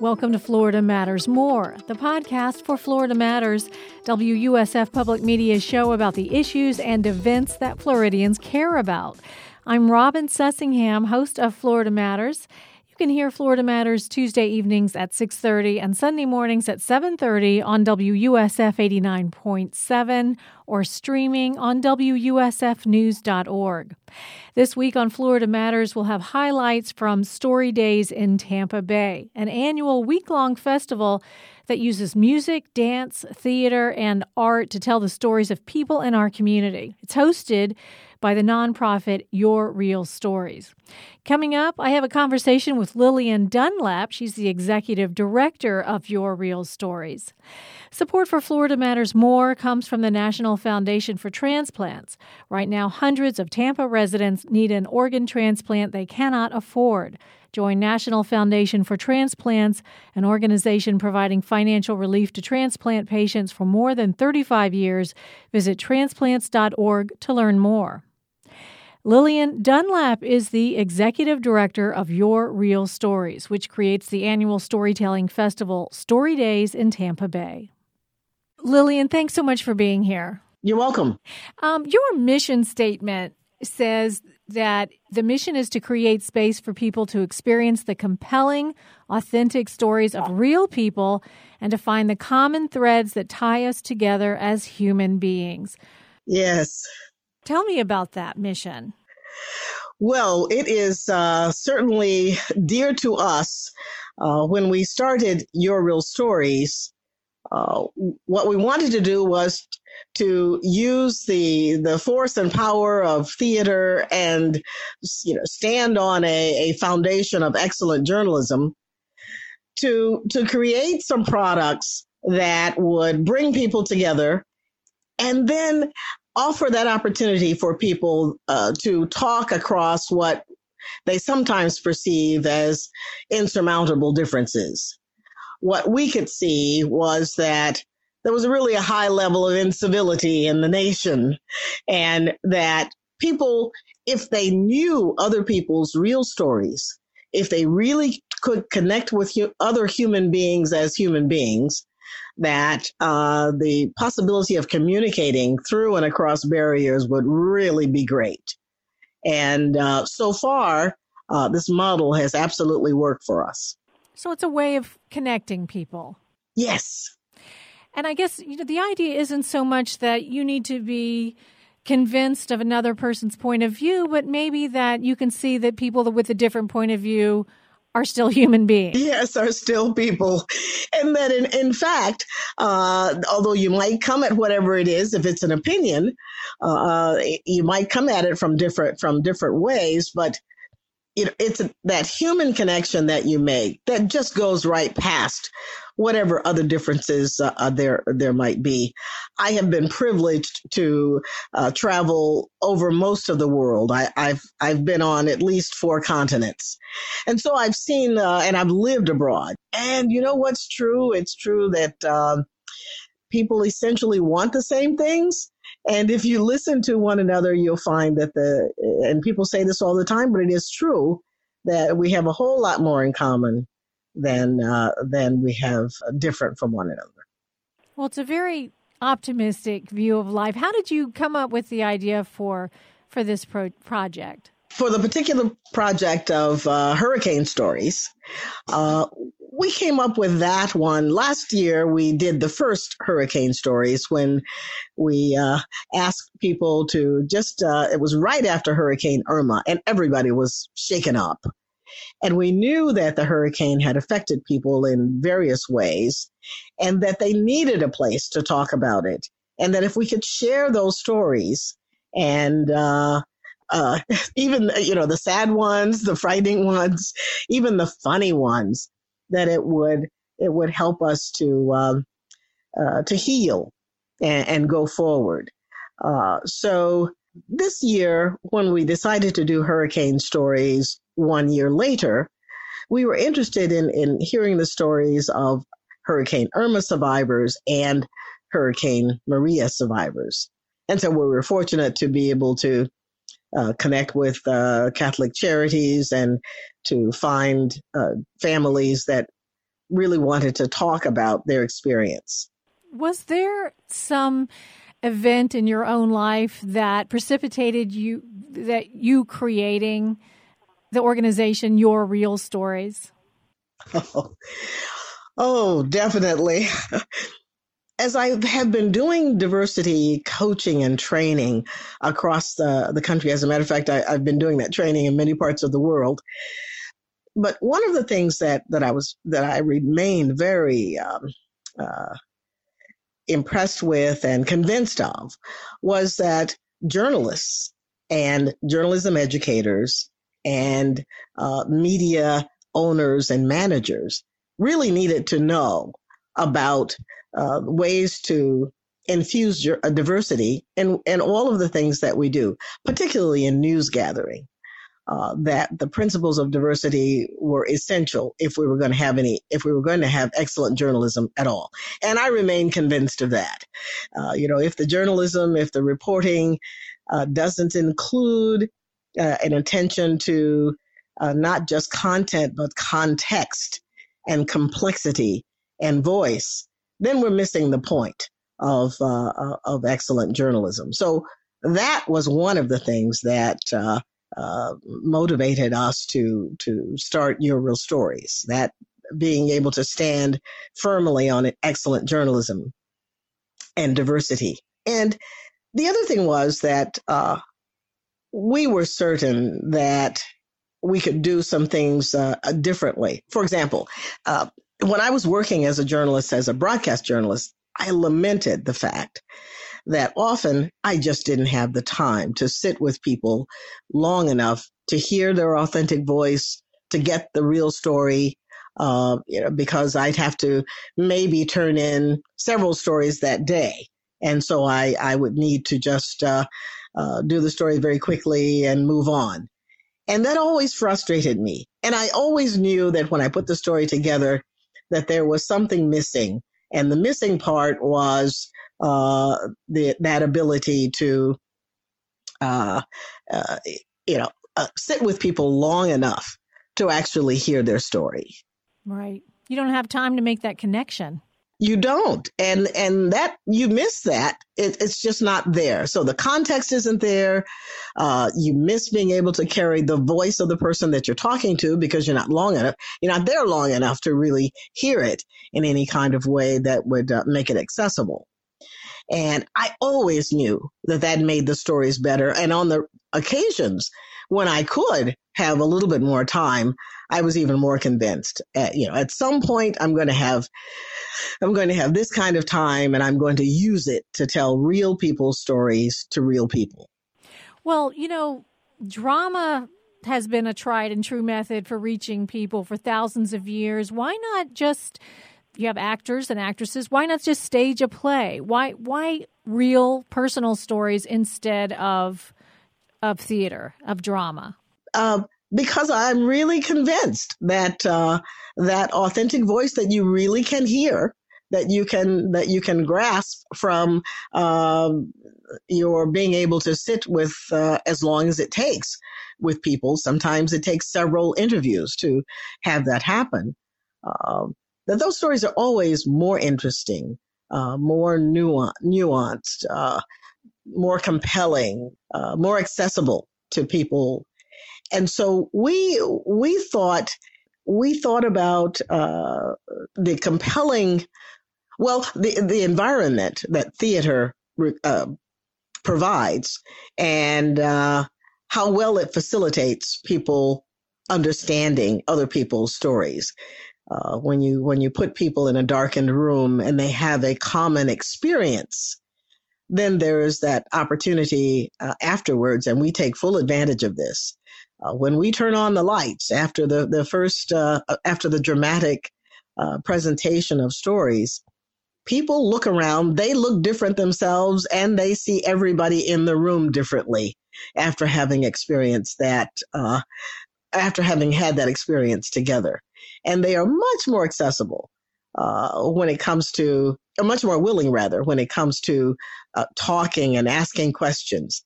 Welcome to Florida Matters More, the podcast for Florida Matters, WUSF Public Media's show about the issues and events that Floridians care about. I'm Robin Sussingham, host of Florida Matters. Can hear Florida Matters Tuesday evenings at 6:30 and Sunday mornings at 7:30 on WUSF 89.7 or streaming on WUSFnews.org. This week on Florida Matters, we'll have highlights from Story Days in Tampa Bay, an annual week long festival that uses music, dance, theater, and art to tell the stories of people in our community. It's hosted by the nonprofit Your Real Stories. Coming up, I have a conversation with Lillian Dunlap. She's the executive director of Your Real Stories. Support for Florida Matters More comes from the National Foundation for Transplants. Right now, hundreds of Tampa residents need an organ transplant they cannot afford. Join National Foundation for Transplants, an organization providing financial relief to transplant patients for more than 35 years. Visit transplants.org to learn more. Lillian Dunlap is the executive director of Your Real Stories, which creates the annual storytelling festival Story Days in Tampa Bay. Lillian, thanks so much for being here. You're welcome. Um, your mission statement says that the mission is to create space for people to experience the compelling, authentic stories of real people and to find the common threads that tie us together as human beings. Yes. Tell me about that mission. Well, it is uh, certainly dear to us. Uh, when we started Your Real Stories, uh, what we wanted to do was to use the the force and power of theater and you know stand on a, a foundation of excellent journalism to to create some products that would bring people together and then offer that opportunity for people uh, to talk across what they sometimes perceive as insurmountable differences. What we could see was that there was really a high level of incivility in the nation, and that people, if they knew other people's real stories, if they really could connect with other human beings as human beings, that uh, the possibility of communicating through and across barriers would really be great. And uh, so far, uh, this model has absolutely worked for us. So it's a way of connecting people. Yes. And I guess you know the idea isn't so much that you need to be convinced of another person's point of view, but maybe that you can see that people with a different point of view are still human beings. Yes, are still people. And that in, in fact, uh, although you might come at whatever it is, if it's an opinion, uh, you might come at it from different, from different ways, but it, it's that human connection that you make that just goes right past whatever other differences uh, uh, there there might be. I have been privileged to uh, travel over most of the world. I, have I've been on at least four continents, and so I've seen uh, and I've lived abroad. And you know what's true? It's true that um, people essentially want the same things. And if you listen to one another, you'll find that the, and people say this all the time, but it is true that we have a whole lot more in common than, uh, than we have different from one another. Well, it's a very optimistic view of life. How did you come up with the idea for, for this pro- project? For the particular project of uh, hurricane stories, uh, we came up with that one last year. We did the first hurricane stories when we uh, asked people to just, uh, it was right after Hurricane Irma, and everybody was shaken up. And we knew that the hurricane had affected people in various ways and that they needed a place to talk about it. And that if we could share those stories and, uh, uh, even, you know, the sad ones, the frightening ones, even the funny ones, that it would it would help us to um, uh, to heal and, and go forward. Uh, so this year, when we decided to do hurricane stories one year later, we were interested in in hearing the stories of Hurricane Irma survivors and Hurricane Maria survivors. And so we were fortunate to be able to uh, connect with uh, Catholic charities and to find uh, families that really wanted to talk about their experience. Was there some event in your own life that precipitated you that you creating the organization Your Real Stories? Oh, oh definitely. As I have been doing diversity coaching and training across the, the country, as a matter of fact, I, I've been doing that training in many parts of the world. But one of the things that, that I was that I remained very um, uh, impressed with and convinced of was that journalists and journalism educators and uh, media owners and managers really needed to know about uh, ways to infuse diversity in, in all of the things that we do, particularly in news gathering uh, that the principles of diversity were essential if we were going to have any, if we were going to have excellent journalism at all. And I remain convinced of that. Uh, you know, if the journalism, if the reporting uh, doesn't include uh, an attention to uh, not just content, but context and complexity and voice, then we're missing the point of uh, of excellent journalism. So that was one of the things that uh, motivated us to to start your real stories. That being able to stand firmly on excellent journalism and diversity. And the other thing was that uh, we were certain that we could do some things uh, differently. For example, uh, when I was working as a journalist, as a broadcast journalist, I lamented the fact that often I just didn't have the time to sit with people long enough to hear their authentic voice, to get the real story. Uh, you know, because I'd have to maybe turn in several stories that day, and so I I would need to just uh, uh, do the story very quickly and move on, and that always frustrated me. And I always knew that when I put the story together, that there was something missing, and the missing part was uh, the, that ability to, uh, uh, you know, uh, sit with people long enough to actually hear their story. Right. You don't have time to make that connection. You don't, and and that you miss that. It, it's just not there. So the context isn't there. Uh, you miss being able to carry the voice of the person that you're talking to because you're not long enough. You're not there long enough to really hear it in any kind of way that would uh, make it accessible. And I always knew that that made the stories better. And on the occasions when I could have a little bit more time, I was even more convinced. At, you know, at some point, I'm going to have, I'm going to have this kind of time, and I'm going to use it to tell real people's stories to real people. Well, you know, drama has been a tried and true method for reaching people for thousands of years. Why not just you have actors and actresses. Why not just stage a play? Why why real personal stories instead of of theater of drama? Uh, because I'm really convinced that uh, that authentic voice that you really can hear, that you can that you can grasp from um, your being able to sit with uh, as long as it takes with people. Sometimes it takes several interviews to have that happen. Um, that those stories are always more interesting, uh, more nuanced, uh, more compelling, uh, more accessible to people. And so we we thought we thought about uh, the compelling, well, the the environment that theater uh, provides, and uh, how well it facilitates people understanding other people's stories uh, when you when you put people in a darkened room and they have a common experience, then there is that opportunity uh, afterwards, and we take full advantage of this. Uh, when we turn on the lights after the the first uh, after the dramatic uh, presentation of stories, people look around, they look different themselves, and they see everybody in the room differently after having experienced that uh, after having had that experience together and they are much more accessible uh, when it comes to, or much more willing rather, when it comes to uh, talking and asking questions.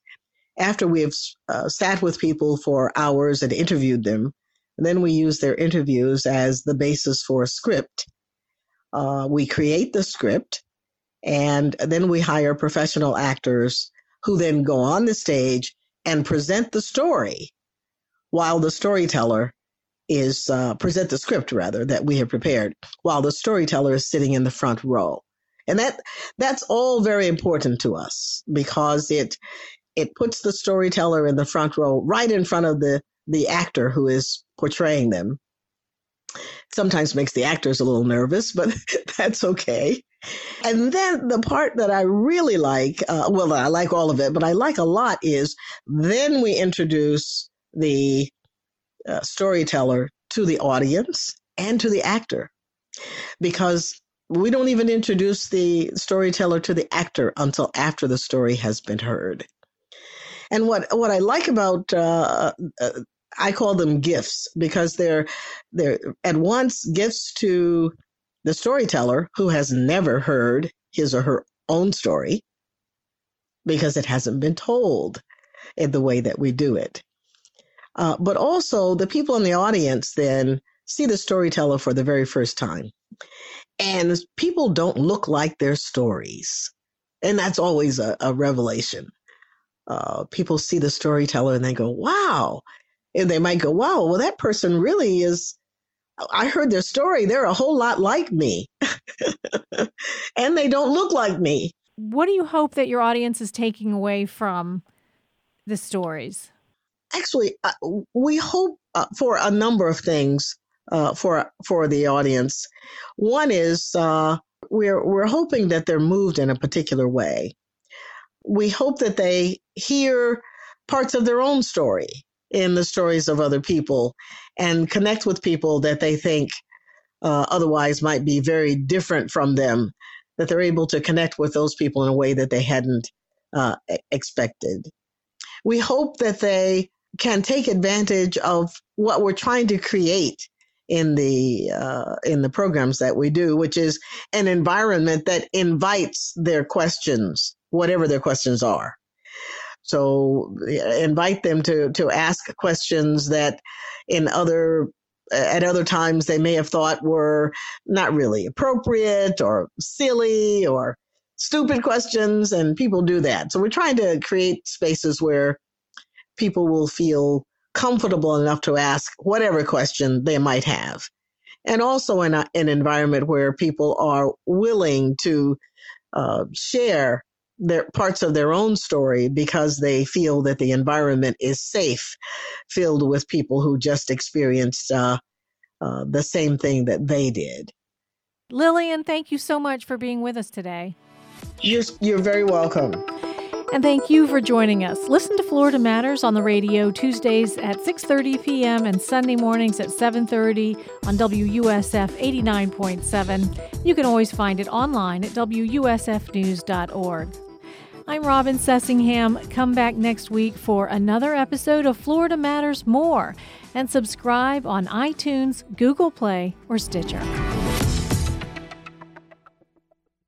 After we have uh, sat with people for hours and interviewed them, then we use their interviews as the basis for a script. Uh, we create the script, and then we hire professional actors who then go on the stage and present the story while the storyteller is uh, present the script rather that we have prepared while the storyteller is sitting in the front row. And that that's all very important to us because it it puts the storyteller in the front row right in front of the the actor who is portraying them. Sometimes makes the actors a little nervous but that's okay. And then the part that I really like, uh, well, I like all of it, but I like a lot is then we introduce the uh, storyteller to the audience and to the actor. Because we don't even introduce the storyteller to the actor until after the story has been heard. And what what I like about uh, uh, I call them gifts because they're they're at once gifts to the storyteller who has never heard his or her own story because it hasn't been told in the way that we do it. Uh, but also, the people in the audience then see the storyteller for the very first time. And people don't look like their stories. And that's always a, a revelation. Uh, people see the storyteller and they go, wow. And they might go, wow, well, that person really is I heard their story. They're a whole lot like me. and they don't look like me. What do you hope that your audience is taking away from the stories? Actually, uh, we hope uh, for a number of things uh, for for the audience. One is uh, we're we're hoping that they're moved in a particular way. We hope that they hear parts of their own story in the stories of other people and connect with people that they think uh, otherwise might be very different from them, that they're able to connect with those people in a way that they hadn't uh, expected. We hope that they can take advantage of what we're trying to create in the uh, in the programs that we do, which is an environment that invites their questions, whatever their questions are. So invite them to to ask questions that in other at other times they may have thought were not really appropriate or silly or stupid questions and people do that. So we're trying to create spaces where people will feel comfortable enough to ask whatever question they might have. And also in a, an environment where people are willing to uh, share their parts of their own story because they feel that the environment is safe, filled with people who just experienced uh, uh, the same thing that they did. Lillian, thank you so much for being with us today. You're, you're very welcome. And thank you for joining us. Listen to Florida Matters on the radio Tuesdays at 6:30 p.m. and Sunday mornings at 7:30 on WUSF 89.7. You can always find it online at wusfnews.org. I'm Robin Sussingham. Come back next week for another episode of Florida Matters More and subscribe on iTunes, Google Play, or Stitcher.